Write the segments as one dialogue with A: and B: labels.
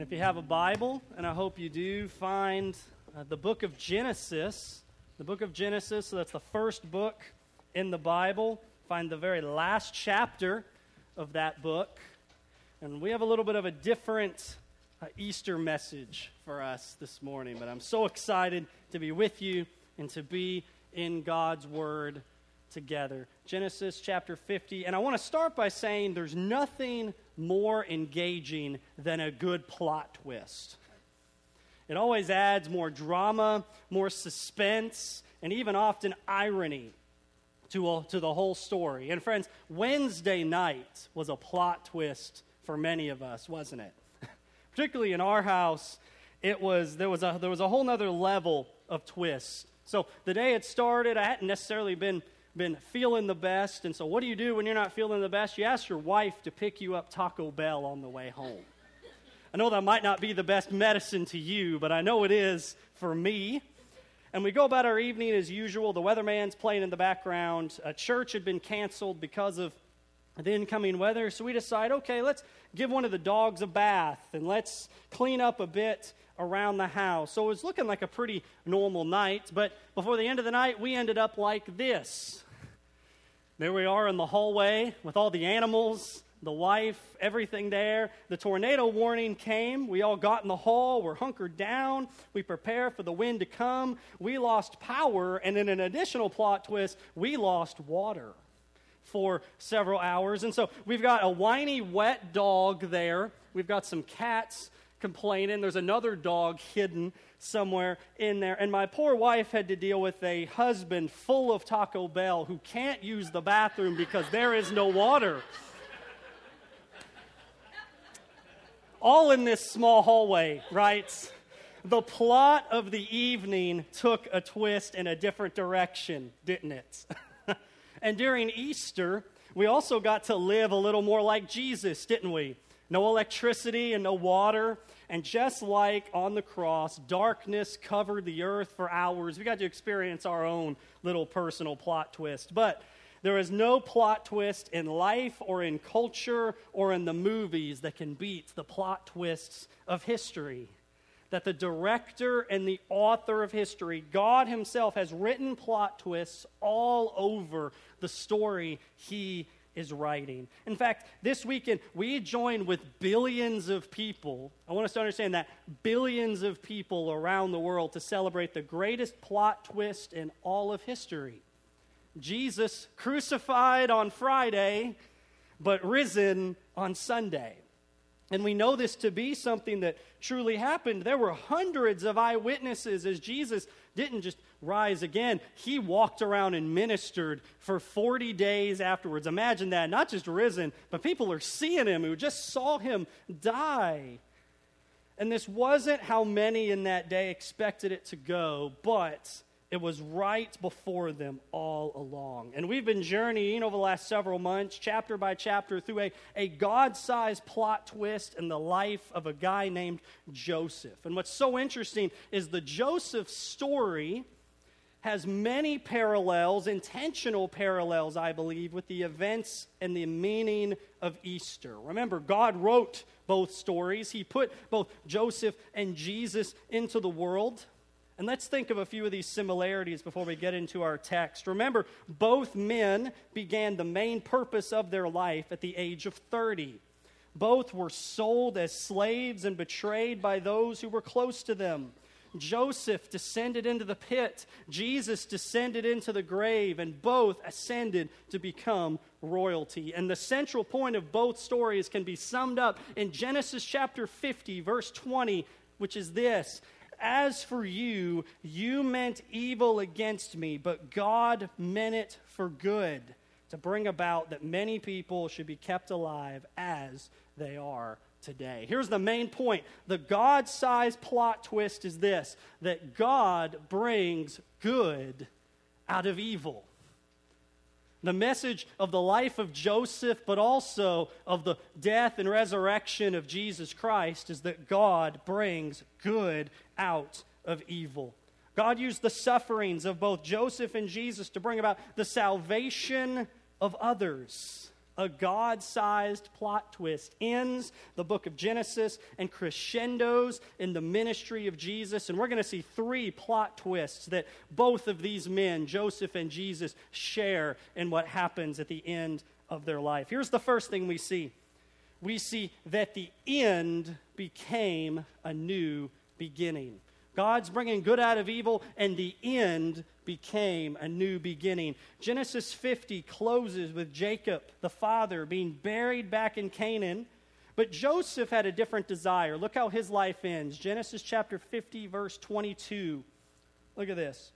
A: And if you have a Bible, and I hope you do, find uh, the book of Genesis. The book of Genesis, so that's the first book in the Bible. Find the very last chapter of that book. And we have a little bit of a different uh, Easter message for us this morning, but I'm so excited to be with you and to be in God's Word together. Genesis chapter 50. And I want to start by saying there's nothing more engaging than a good plot twist. It always adds more drama, more suspense, and even often irony to, a, to the whole story. And friends, Wednesday night was a plot twist for many of us, wasn't it? Particularly in our house, it was, there, was a, there was a whole other level of twist. So the day it started, I hadn't necessarily been been feeling the best. And so, what do you do when you're not feeling the best? You ask your wife to pick you up Taco Bell on the way home. I know that might not be the best medicine to you, but I know it is for me. And we go about our evening as usual. The weatherman's playing in the background. A church had been canceled because of the incoming weather. So we decide, okay, let's give one of the dogs a bath and let's clean up a bit around the house. So it was looking like a pretty normal night, but before the end of the night, we ended up like this. There we are in the hallway with all the animals, the wife, everything there. The tornado warning came. We all got in the hall. We're hunkered down. We prepare for the wind to come. We lost power, and in an additional plot twist, we lost water for several hours. And so we've got a whiny, wet dog there. We've got some cats complaining. There's another dog hidden somewhere in there. And my poor wife had to deal with a husband full of Taco Bell who can't use the bathroom because there is no water. All in this small hallway, right? The plot of the evening took a twist in a different direction, didn't it? and during Easter, we also got to live a little more like Jesus, didn't we? No electricity and no water. And just like on the cross, darkness covered the earth for hours. We got to experience our own little personal plot twist. But there is no plot twist in life or in culture or in the movies that can beat the plot twists of history. That the director and the author of history, God Himself, has written plot twists all over the story He is writing. In fact, this weekend, we join with billions of people. I want us to understand that billions of people around the world to celebrate the greatest plot twist in all of history. Jesus crucified on Friday, but risen on Sunday. And we know this to be something that truly happened. There were hundreds of eyewitnesses as Jesus didn't just rise again, he walked around and ministered for 40 days afterwards. Imagine that. Not just risen, but people are seeing him who just saw him die. And this wasn't how many in that day expected it to go, but it was right before them all along. And we've been journeying over the last several months, chapter by chapter, through a, a God sized plot twist in the life of a guy named Joseph. And what's so interesting is the Joseph story has many parallels, intentional parallels, I believe, with the events and the meaning of Easter. Remember, God wrote both stories, He put both Joseph and Jesus into the world. And let's think of a few of these similarities before we get into our text. Remember, both men began the main purpose of their life at the age of 30. Both were sold as slaves and betrayed by those who were close to them. Joseph descended into the pit, Jesus descended into the grave, and both ascended to become royalty. And the central point of both stories can be summed up in Genesis chapter 50, verse 20, which is this as for you, you meant evil against me, but God meant it for good, to bring about that many people should be kept alive as they are today. Here's the main point the God sized plot twist is this that God brings good out of evil. The message of the life of Joseph, but also of the death and resurrection of Jesus Christ, is that God brings good out of evil. God used the sufferings of both Joseph and Jesus to bring about the salvation of others. A God sized plot twist ends the book of Genesis and crescendos in the ministry of Jesus. And we're going to see three plot twists that both of these men, Joseph and Jesus, share in what happens at the end of their life. Here's the first thing we see we see that the end became a new beginning. God's bringing good out of evil, and the end became a new beginning. Genesis 50 closes with Jacob, the father, being buried back in Canaan. But Joseph had a different desire. Look how his life ends. Genesis chapter 50, verse 22. Look at this.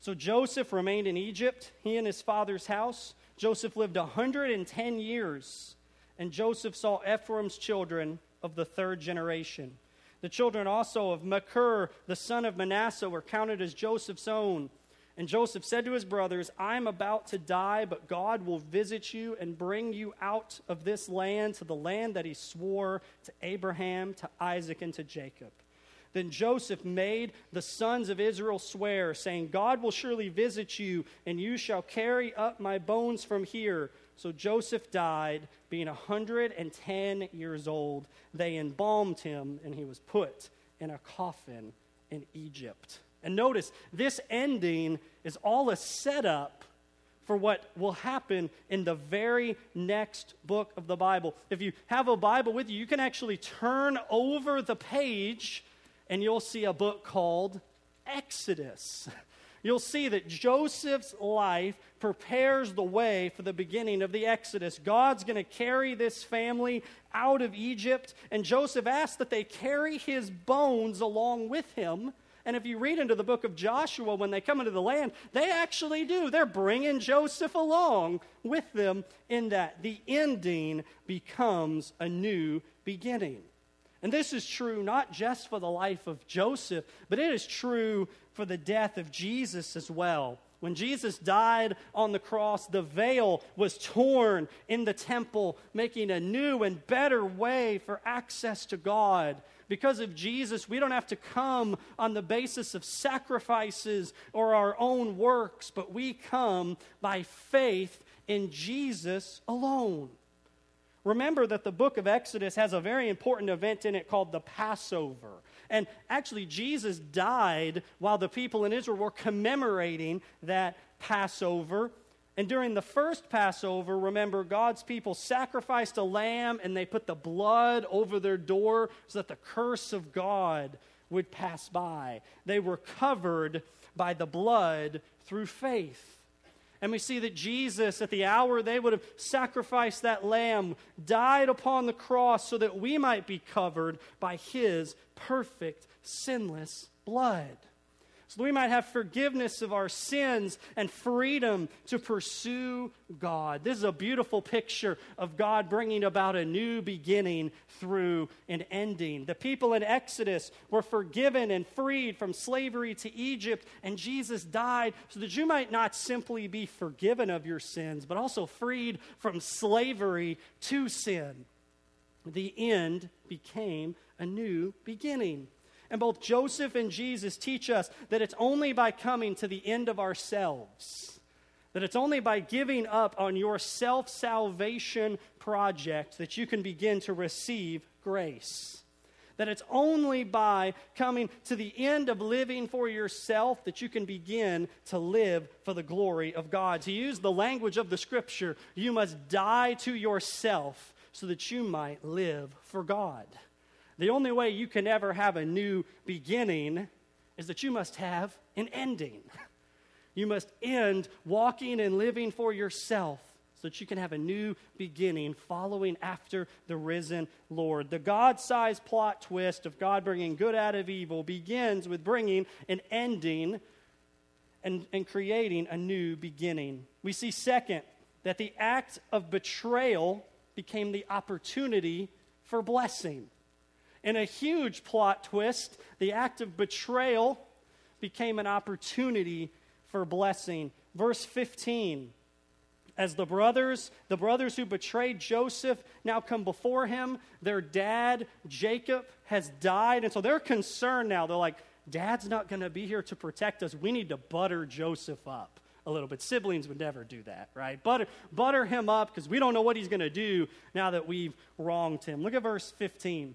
A: So Joseph remained in Egypt, he and his father's house. Joseph lived 110 years, and Joseph saw Ephraim's children of the third generation. The children also of Machir, the son of Manasseh, were counted as Joseph's own. And Joseph said to his brothers, I am about to die, but God will visit you and bring you out of this land to the land that he swore to Abraham, to Isaac, and to Jacob. Then Joseph made the sons of Israel swear, saying, God will surely visit you, and you shall carry up my bones from here. So Joseph died, being a 110 years old. They embalmed him, and he was put in a coffin in Egypt. And notice, this ending is all a setup for what will happen in the very next book of the Bible. If you have a Bible with you, you can actually turn over the page and you'll see a book called Exodus. you'll see that Joseph's life prepares the way for the beginning of the Exodus. God's going to carry this family out of Egypt, and Joseph asks that they carry his bones along with him. And if you read into the book of Joshua, when they come into the land, they actually do. They're bringing Joseph along with them in that. The ending becomes a new beginning. And this is true not just for the life of Joseph, but it is true for the death of Jesus as well. When Jesus died on the cross, the veil was torn in the temple, making a new and better way for access to God. Because of Jesus, we don't have to come on the basis of sacrifices or our own works, but we come by faith in Jesus alone. Remember that the book of Exodus has a very important event in it called the Passover. And actually, Jesus died while the people in Israel were commemorating that Passover. And during the first Passover, remember, God's people sacrificed a lamb and they put the blood over their door so that the curse of God would pass by. They were covered by the blood through faith. And we see that Jesus, at the hour they would have sacrificed that lamb, died upon the cross so that we might be covered by his perfect, sinless blood so that we might have forgiveness of our sins and freedom to pursue God. This is a beautiful picture of God bringing about a new beginning through an ending. The people in Exodus were forgiven and freed from slavery to Egypt, and Jesus died so that you might not simply be forgiven of your sins, but also freed from slavery to sin. The end became a new beginning. And both Joseph and Jesus teach us that it's only by coming to the end of ourselves, that it's only by giving up on your self salvation project that you can begin to receive grace. That it's only by coming to the end of living for yourself that you can begin to live for the glory of God. To use the language of the scripture, you must die to yourself so that you might live for God. The only way you can ever have a new beginning is that you must have an ending. You must end walking and living for yourself so that you can have a new beginning following after the risen Lord. The God sized plot twist of God bringing good out of evil begins with bringing an ending and, and creating a new beginning. We see, second, that the act of betrayal became the opportunity for blessing. In a huge plot twist, the act of betrayal became an opportunity for blessing. Verse 15 as the brothers, the brothers who betrayed Joseph, now come before him. Their dad, Jacob, has died. And so they're concerned now. They're like, Dad's not going to be here to protect us. We need to butter Joseph up. a little bit. Siblings would never do that, right? Butter, butter him up because we don't know what he's going to do now that we've wronged him. Look at verse 15.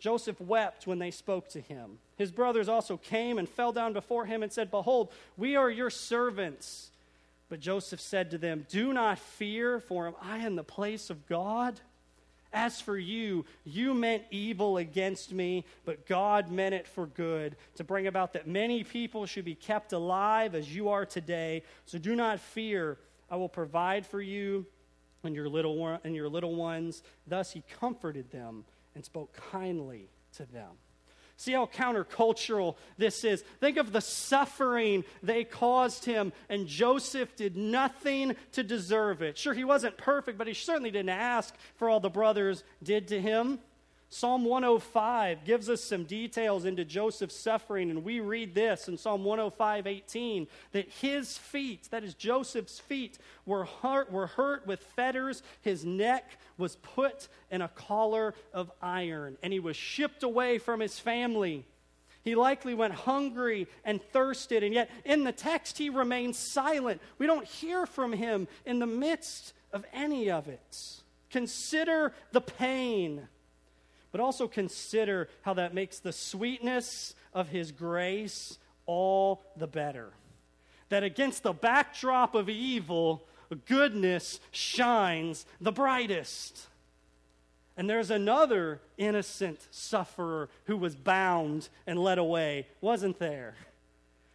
A: Joseph wept when they spoke to him. His brothers also came and fell down before him and said, Behold, we are your servants. But Joseph said to them, Do not fear, for am I in the place of God? As for you, you meant evil against me, but God meant it for good, to bring about that many people should be kept alive as you are today. So do not fear. I will provide for you and your little, one, and your little ones. Thus he comforted them and spoke kindly to them. See how countercultural this is. Think of the suffering they caused him, and Joseph did nothing to deserve it. Sure, he wasn't perfect, but he certainly didn't ask for all the brothers did to him. Psalm 105 gives us some details into Joseph's suffering, and we read this in Psalm 105 18 that his feet, that is Joseph's feet, were hurt, were hurt with fetters. His neck was put in a collar of iron, and he was shipped away from his family. He likely went hungry and thirsted, and yet in the text he remains silent. We don't hear from him in the midst of any of it. Consider the pain but also consider how that makes the sweetness of His grace all the better. That against the backdrop of evil, goodness shines the brightest. And there's another innocent sufferer who was bound and led away, wasn't there?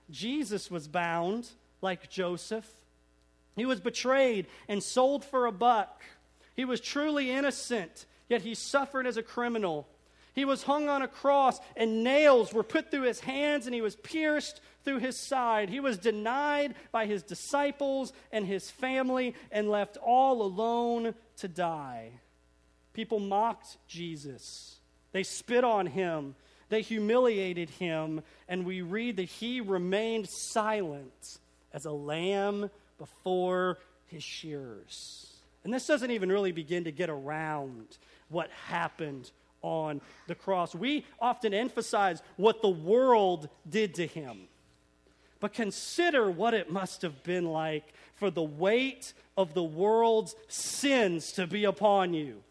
A: Jesus was bound like Joseph. He was betrayed and sold for a buck. He was truly innocent yet he suffered as a criminal. He was hung on a cross, and nails were put through his hands, and he was pierced through his side. He was denied by his disciples and his family and left all alone to die. People mocked Jesus, they spit on him, they humiliated him, and we read that he remained silent as a lamb before his shearers. And this doesn't even really begin to get around what happened on the cross. We often emphasize what the world did to him. But consider what it must have been like for the weight of the world's sins to be upon you.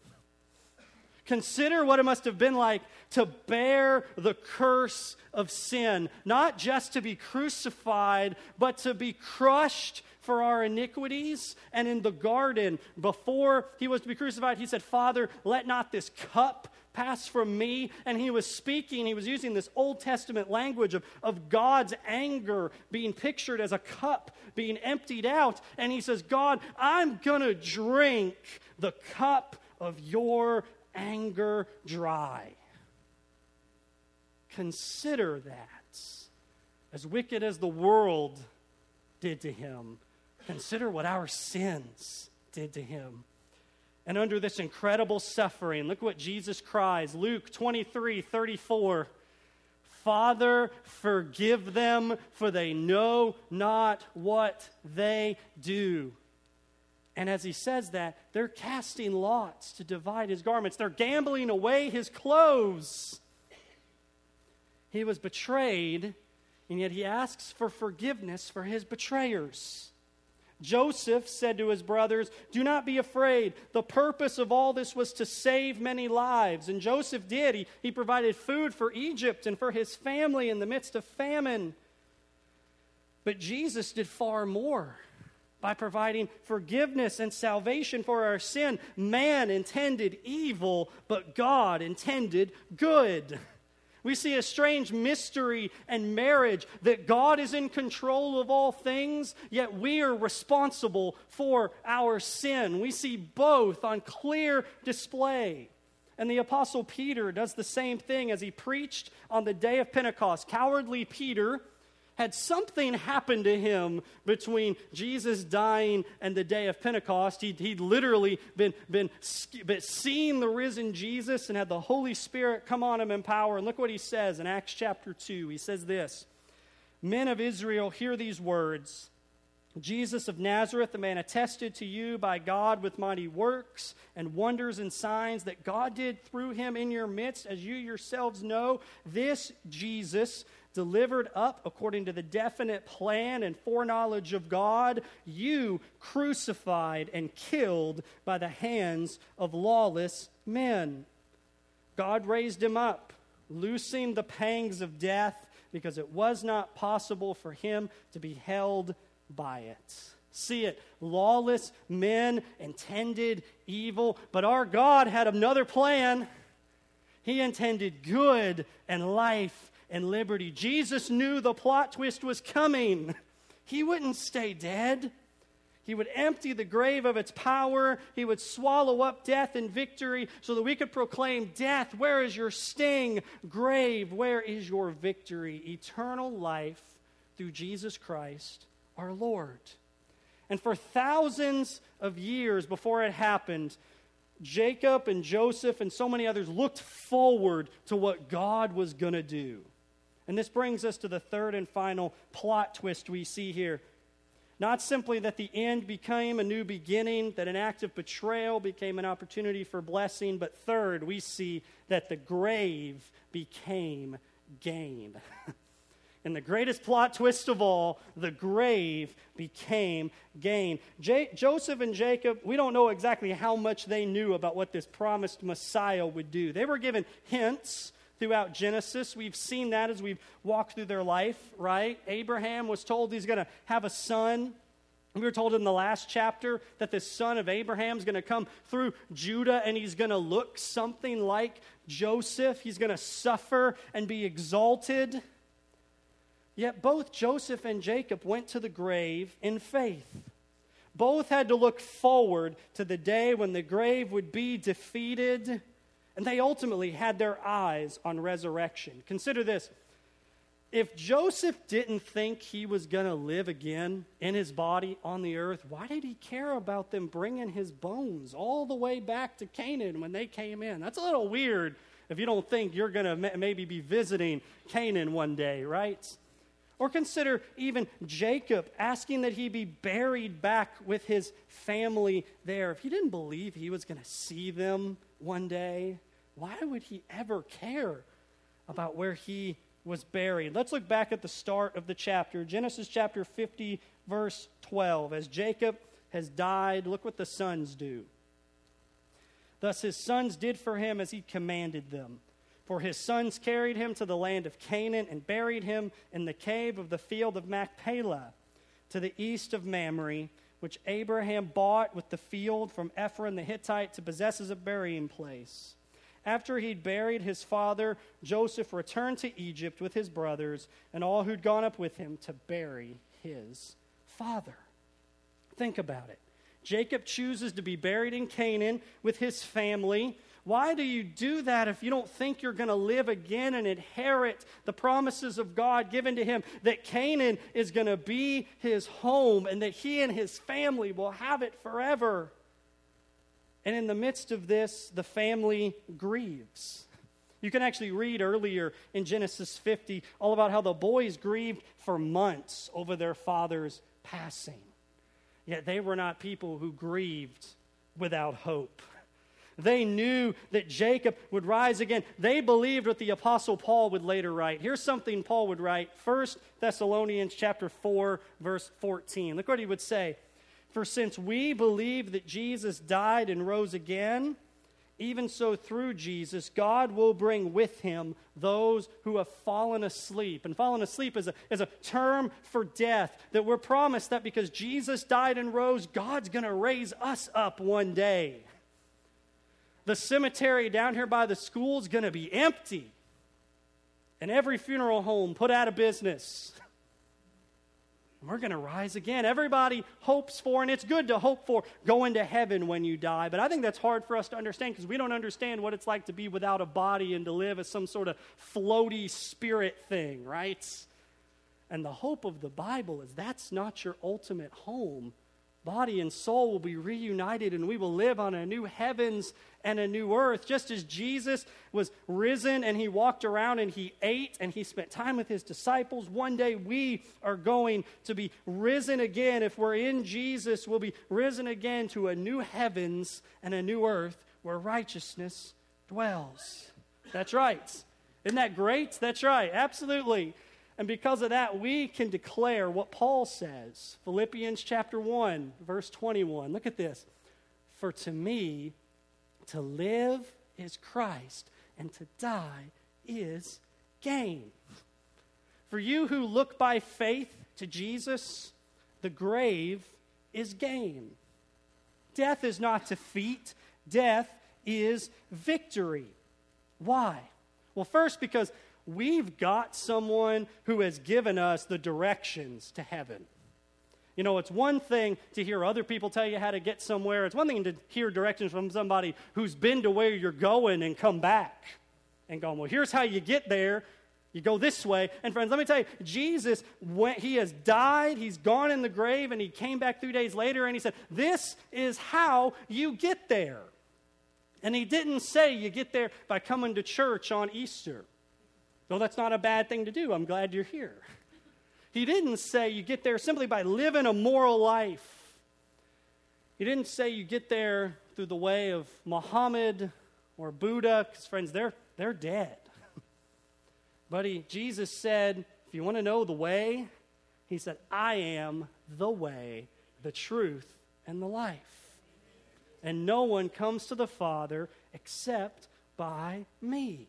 A: Consider what it must have been like to bear the curse of sin, not just to be crucified, but to be crushed for our iniquities. And in the garden, before he was to be crucified, he said, Father, let not this cup pass from me. And he was speaking, he was using this Old Testament language of, of God's anger being pictured as a cup being emptied out. And he says, God, I'm going to drink the cup of your anger dry. Consider that. As wicked as the world did to him, Consider what our sins did to him. And under this incredible suffering, look what Jesus cries Luke 23 34. Father, forgive them, for they know not what they do. And as he says that, they're casting lots to divide his garments, they're gambling away his clothes. He was betrayed, and yet he asks for forgiveness for his betrayers. Joseph said to his brothers, Do not be afraid. The purpose of all this was to save many lives. And Joseph did. He, he provided food for Egypt and for his family in the midst of famine. But Jesus did far more by providing forgiveness and salvation for our sin. Man intended evil, but God intended good. We see a strange mystery and marriage that God is in control of all things, yet we are responsible for our sin. We see both on clear display. And the Apostle Peter does the same thing as he preached on the day of Pentecost. Cowardly Peter had something happened to him between Jesus dying and the day of Pentecost. He'd, he'd literally been, been, been seeing the risen Jesus and had the Holy Spirit come on him in power. And look what he says in Acts chapter 2. He says this Men of Israel, hear these words. Jesus of Nazareth, the man attested to you by God with mighty works and wonders and signs that God did through him in your midst, as you yourselves know. This Jesus, delivered up according to the definite plan and foreknowledge of God, you crucified and killed by the hands of lawless men. God raised him up, loosing the pangs of death, because it was not possible for him to be held by it. See it. Lawless men intended evil, but our God had another plan. He intended good and life and liberty. Jesus knew the plot twist was coming. He wouldn't stay dead. He would empty the grave of its power. He would swallow up death in victory so that we could proclaim Death, where is your sting? Grave, where is your victory? Eternal life through Jesus Christ our Lord. And for thousands of years before it happened, Jacob and Joseph and so many others looked forward to what God was going to do. And this brings us to the third and final plot twist we see here. Not simply that the end became a new beginning, that an act of betrayal became an opportunity for blessing, but third, we see that the grave became gain. And the greatest plot twist of all, the grave became gain. J- Joseph and Jacob, we don't know exactly how much they knew about what this promised Messiah would do. They were given hints throughout Genesis. We've seen that as we've walked through their life, right? Abraham was told he's going to have a son. We were told in the last chapter that this son of Abraham is going to come through Judah and he's going to look something like Joseph. He's going to suffer and be exalted. Yet both Joseph and Jacob went to the grave in faith. Both had to look forward to the day when the grave would be defeated, and they ultimately had their eyes on resurrection. Consider this if Joseph didn't think he was going to live again in his body on the earth, why did he care about them bringing his bones all the way back to Canaan when they came in? That's a little weird if you don't think you're going to maybe be visiting Canaan one day, right? Or consider even Jacob asking that he be buried back with his family there. If he didn't believe he was going to see them one day, why would he ever care about where he was buried? Let's look back at the start of the chapter Genesis chapter 50, verse 12. As Jacob has died, look what the sons do. Thus his sons did for him as he commanded them. For his sons carried him to the land of Canaan and buried him in the cave of the field of Machpelah, to the east of Mamre, which Abraham bought with the field from Ephron the Hittite to possess as a burying place. After he'd buried his father, Joseph returned to Egypt with his brothers and all who'd gone up with him to bury his father. Think about it. Jacob chooses to be buried in Canaan with his family why do you do that if you don't think you're going to live again and inherit the promises of God given to him that Canaan is going to be his home and that he and his family will have it forever? And in the midst of this, the family grieves. You can actually read earlier in Genesis 50 all about how the boys grieved for months over their father's passing. Yet they were not people who grieved without hope. They knew that Jacob would rise again. They believed what the apostle Paul would later write. Here's something Paul would write. 1 Thessalonians chapter 4 verse 14. Look what he would say. For since we believe that Jesus died and rose again, even so through Jesus, God will bring with him those who have fallen asleep. And fallen asleep is a, is a term for death, that we're promised that because Jesus died and rose, God's going to raise us up one day the cemetery down here by the school is going to be empty. And every funeral home put out of business. And we're going to rise again. Everybody hopes for, and it's good to hope for, going to heaven when you die. But I think that's hard for us to understand because we don't understand what it's like to be without a body and to live as some sort of floaty spirit thing, right? And the hope of the Bible is that's not your ultimate home. Body and soul will be reunited, and we will live on a new heavens and a new earth. Just as Jesus was risen and he walked around and he ate and he spent time with his disciples, one day we are going to be risen again. If we're in Jesus, we'll be risen again to a new heavens and a new earth where righteousness dwells. That's right. Isn't that great? That's right. Absolutely. And because of that, we can declare what Paul says. Philippians chapter 1, verse 21. Look at this. For to me, to live is Christ, and to die is gain. For you who look by faith to Jesus, the grave is gain. Death is not defeat, death is victory. Why? Well, first, because we've got someone who has given us the directions to heaven. You know, it's one thing to hear other people tell you how to get somewhere. It's one thing to hear directions from somebody who's been to where you're going and come back and gone, well, here's how you get there. You go this way. And friends, let me tell you, Jesus, went, he has died, he's gone in the grave, and he came back three days later and he said, This is how you get there. And he didn't say you get there by coming to church on Easter. Though that's not a bad thing to do. I'm glad you're here. He didn't say you get there simply by living a moral life. He didn't say you get there through the way of Muhammad or Buddha, because, friends, they're, they're dead. he, Jesus said, if you want to know the way, he said, I am the way, the truth, and the life. And no one comes to the Father except by me.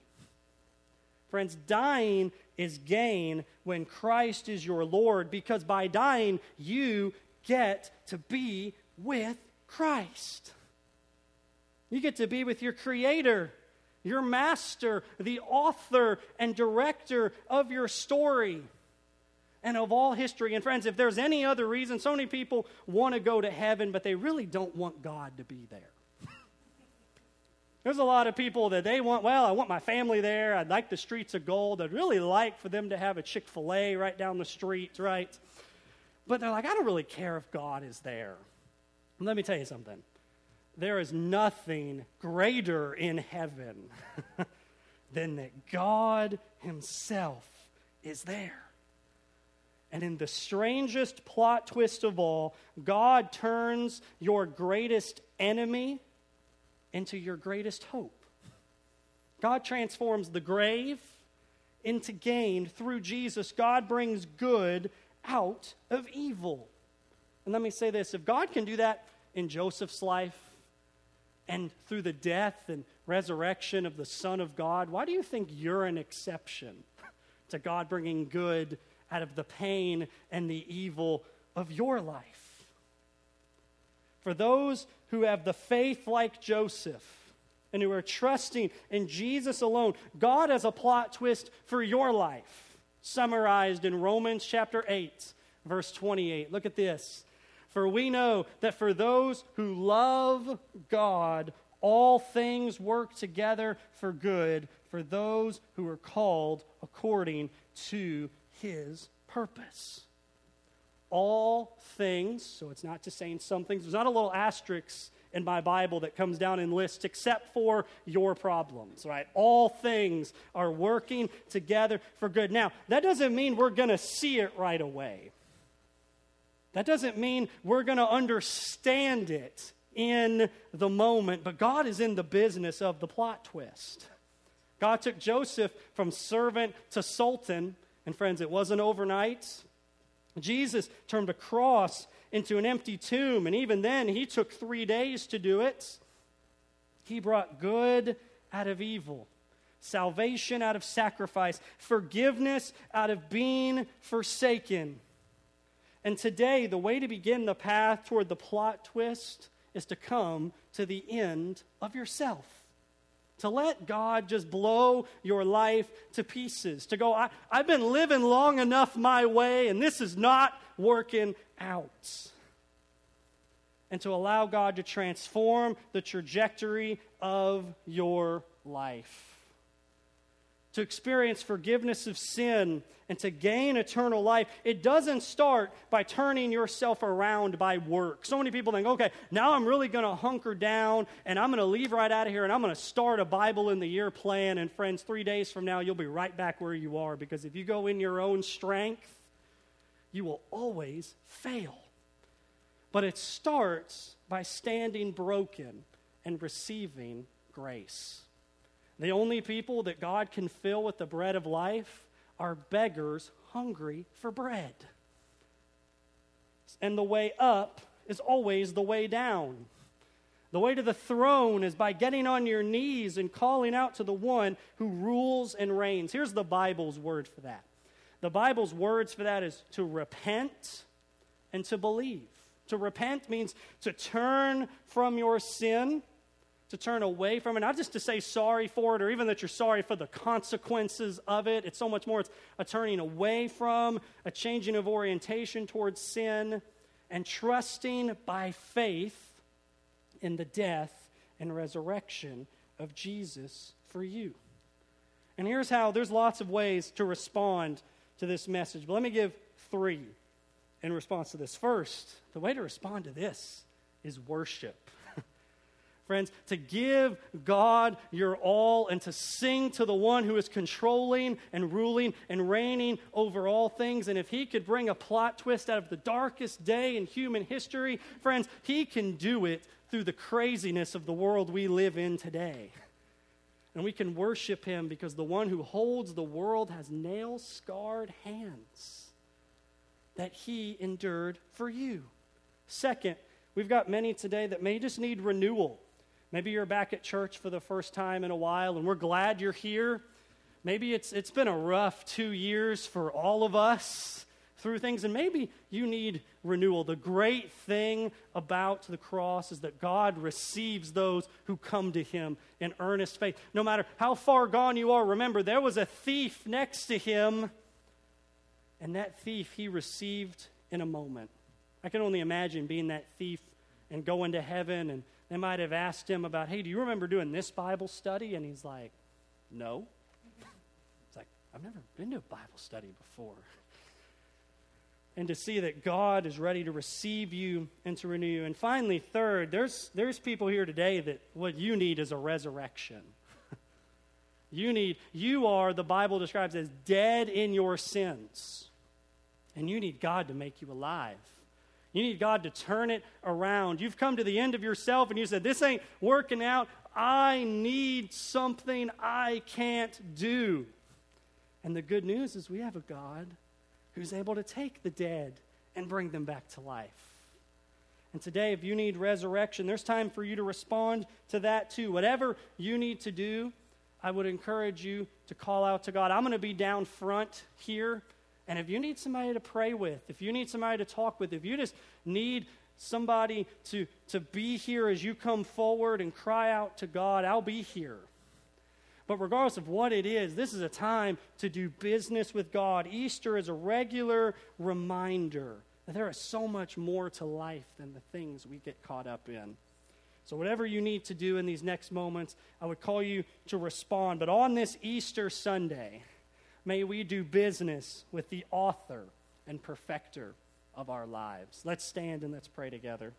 A: Friends, dying is gain when Christ is your Lord because by dying, you get to be with Christ. You get to be with your Creator, your Master, the author and director of your story and of all history. And friends, if there's any other reason, so many people want to go to heaven, but they really don't want God to be there. There's a lot of people that they want, well, I want my family there. I'd like the streets of gold. I'd really like for them to have a Chick fil A right down the street, right? But they're like, I don't really care if God is there. let me tell you something there is nothing greater in heaven than that God Himself is there. And in the strangest plot twist of all, God turns your greatest enemy into your greatest hope. God transforms the grave into gain through Jesus. God brings good out of evil. And let me say this if God can do that in Joseph's life and through the death and resurrection of the Son of God, why do you think you're an exception to God bringing good out of the pain and the evil of your life? For those who have the faith like Joseph and who are trusting in Jesus alone, God has a plot twist for your life, summarized in Romans chapter 8, verse 28. Look at this. For we know that for those who love God, all things work together for good for those who are called according to his purpose all things, so it's not just saying some things. There's not a little asterisk in my Bible that comes down in lists except for your problems, right? All things are working together for good. Now, that doesn't mean we're going to see it right away. That doesn't mean we're going to understand it in the moment, but God is in the business of the plot twist. God took Joseph from servant to sultan, and friends, it wasn't overnight. Jesus turned a cross into an empty tomb, and even then, he took three days to do it. He brought good out of evil, salvation out of sacrifice, forgiveness out of being forsaken. And today, the way to begin the path toward the plot twist is to come to the end of yourself to let God just blow your life to pieces, to go, I, have been living long enough my way, and this is not working out. And to allow God to transform the trajectory of your life. To experience forgiveness of sin, and to gain eternal life, it doesn't start by turning yourself around by work. So many people think, okay, now I'm really going to hunker down and I'm going to leave right out of here and I'm going to start a Bible in the year plan. And friends, three days from now, you'll be right back where you are because if you go in your own strength, you will always fail. But it starts by standing broken and receiving grace. The only people that God can fill with the bread of life are beggars hungry for bread. And the way up is always the way down. The way to the throne is by getting on your knees and calling out to the one who rules and reigns. Here's the Bible's word for that. The Bible's words for that is to repent and to believe. To repent means to turn from your sin to turn away from it, not just to say sorry for it or even that you're sorry for the consequences of it. It's so much more. It's a turning away from, a changing of orientation towards sin, and trusting by faith in the death and resurrection of Jesus for you. And here's how there's lots of ways to respond to this message, but let me give three in response to this. First, the way to respond to this is worship. Friends, to give God your all and to sing to the one who is controlling and ruling and reigning over all things. And if he could bring a plot twist out of the darkest day in human history, friends, he can do it through the craziness of the world we live in today. And we can worship him because the one who holds the world has nail scarred hands that he endured for you. Second, we've got many today that may just need renewal. Maybe you're back at church for the first time in a while and we're glad you're here. Maybe it's, it's been a rough two years for all of us through things, and maybe you need renewal. The great thing about the cross is that God receives those who come to Him in earnest faith. No matter how far gone you are, remember, there was a thief next to Him, and that thief He received in a moment. I can only imagine being that thief and going to heaven and they might have asked him about, hey, do you remember doing this Bible study? And he's like, no. It's like, I've never been to a Bible study before. And to see that God is ready to receive you and to renew you. And finally, third, there's, there's people here today that what you need is a resurrection. you need, you are, the Bible describes as dead in your sins. And you need God to make you alive. You need God to turn it around. You've come to the end of yourself and you said, This ain't working out. I need something I can't do. And the good news is we have a God who's able to take the dead and bring them back to life. And today, if you need resurrection, there's time for you to respond to that too. Whatever you need to do, I would encourage you to call out to God. I'm going to be down front here. And if you need somebody to pray with, if you need somebody to talk with, if you just need somebody to, to be here as you come forward and cry out to God, I'll be here. But regardless of what it is, this is a time to do business with God. Easter is a regular reminder that there is so much more to life than the things we get caught up in. So, whatever you need to do in these next moments, I would call you to respond. But on this Easter Sunday, may we do business with the author and perfecter of our lives. Let's stand and let's pray together.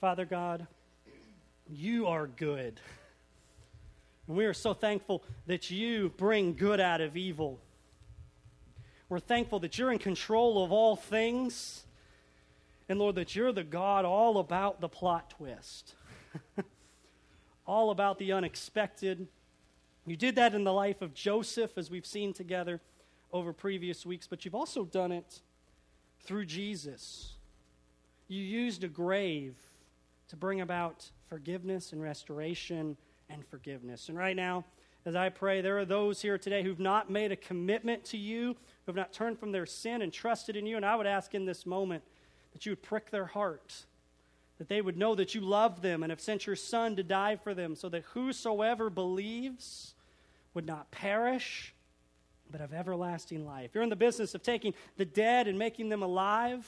A: Father God, you are good. And we are so thankful that you bring good out of evil. We're thankful that you're in control of all things and Lord, that you're the God all about the plot twist, all about the unexpected. You did that in the life of Joseph, as we've seen together over previous weeks, but you've also done it through Jesus. You used a grave to bring about forgiveness and restoration and forgiveness. And right now, as I pray, there are those here today who've not made a commitment to you, who have not turned from their sin and trusted in you. And I would ask in this moment, that you would prick their heart, that they would know that you love them and have sent your Son to die for them, so that whosoever believes would not perish, but have everlasting life. You're in the business of taking the dead and making them alive.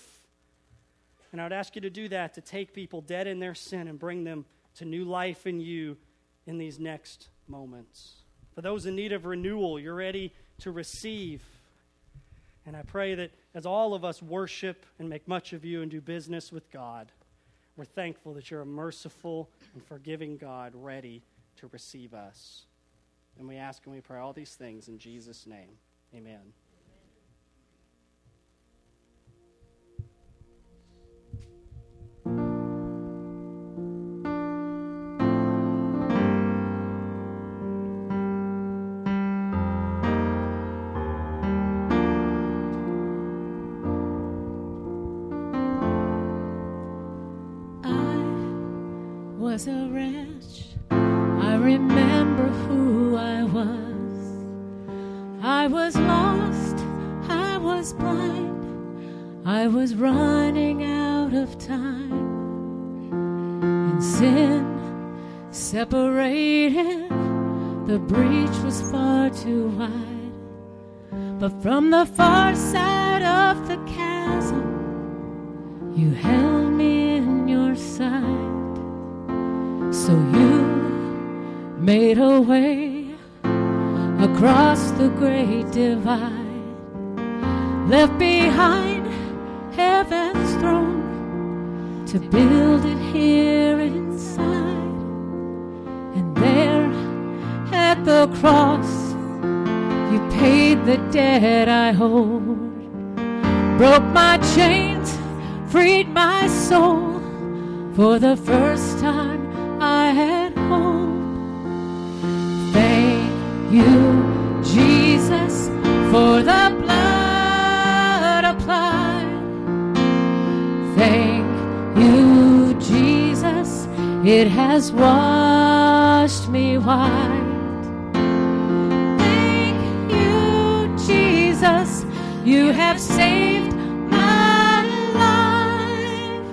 A: And I would ask you to do that, to take people dead in their sin and bring them to new life in you in these next moments. For those in need of renewal, you're ready to receive. And I pray that as all of us worship and make much of you and do business with God, we're thankful that you're a merciful and forgiving God ready to receive us. And we ask and we pray all these things in Jesus' name. Amen.
B: Separated. The breach was far too wide. But from the far side of the chasm, you held me in your sight. So you made a way across the great divide, left behind heaven's throne to build it here inside. There at the cross, you paid the debt I owed, broke my chains, freed my soul. For the first time I had home. Thank you, Jesus, for the blood it has washed me white. Thank you, Jesus, you have saved my life,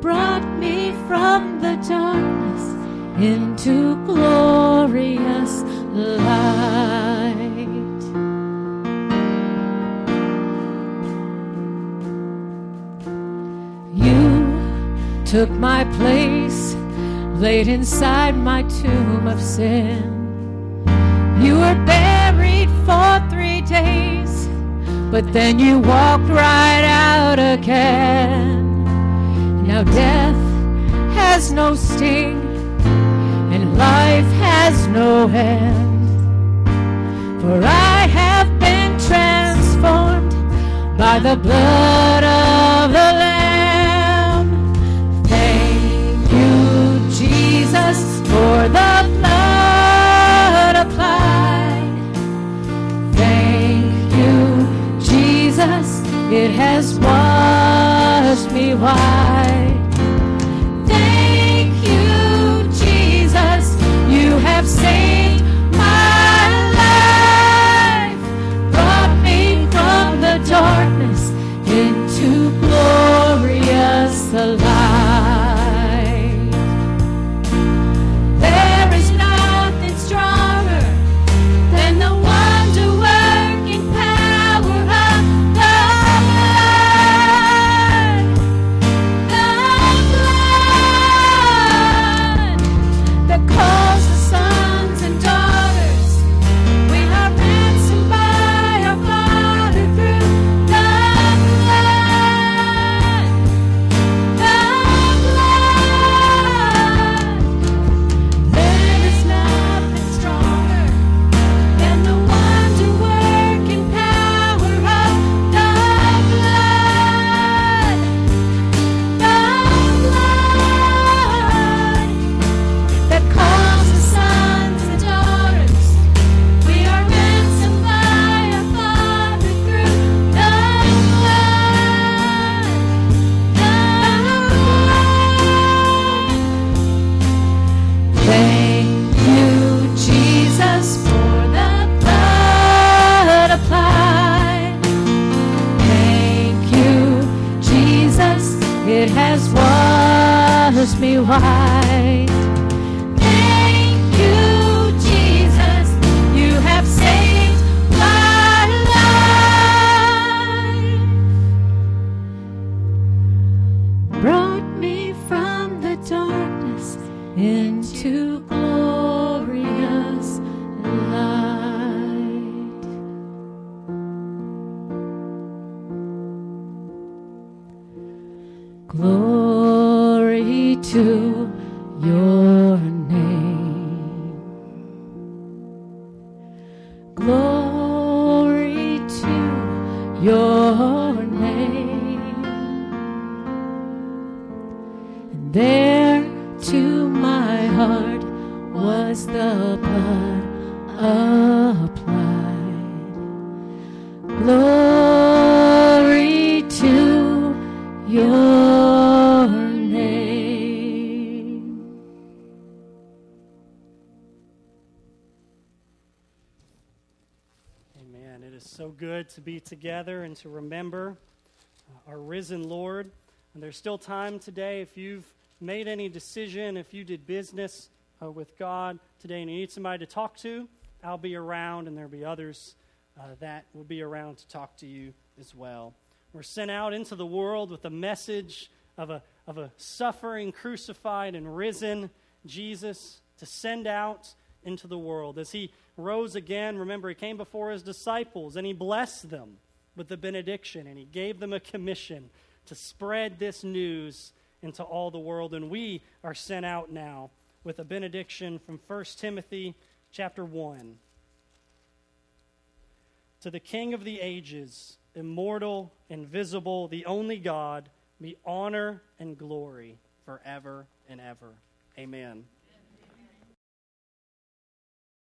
B: brought me from the darkness into glorious light. You took my place, laid inside my tomb of sin. You were buried for three days, but then you walked right out again. Now death has no sting and life has no end. For I have been transformed by the blood of the Lamb. For the blood applied. Thank you, Jesus, it has washed me white. Thank you, Jesus, you have saved
A: Amen. It is so good to be together and to remember uh, our risen Lord. And there's still time today if you've made any decision, if you did business uh, with God today and you need somebody to talk to, I'll be around and there'll be others uh, that will be around to talk to you as well. We're sent out into the world with a message of a, of a suffering, crucified, and risen Jesus to send out into the world. As he rose again, remember, he came before his disciples and he blessed them with the benediction and he gave them a commission to spread this news into all the world. And we are sent out now with a benediction from 1 Timothy chapter 1. To the King of the ages, immortal, invisible, the only God, be honor and glory forever and ever. Amen.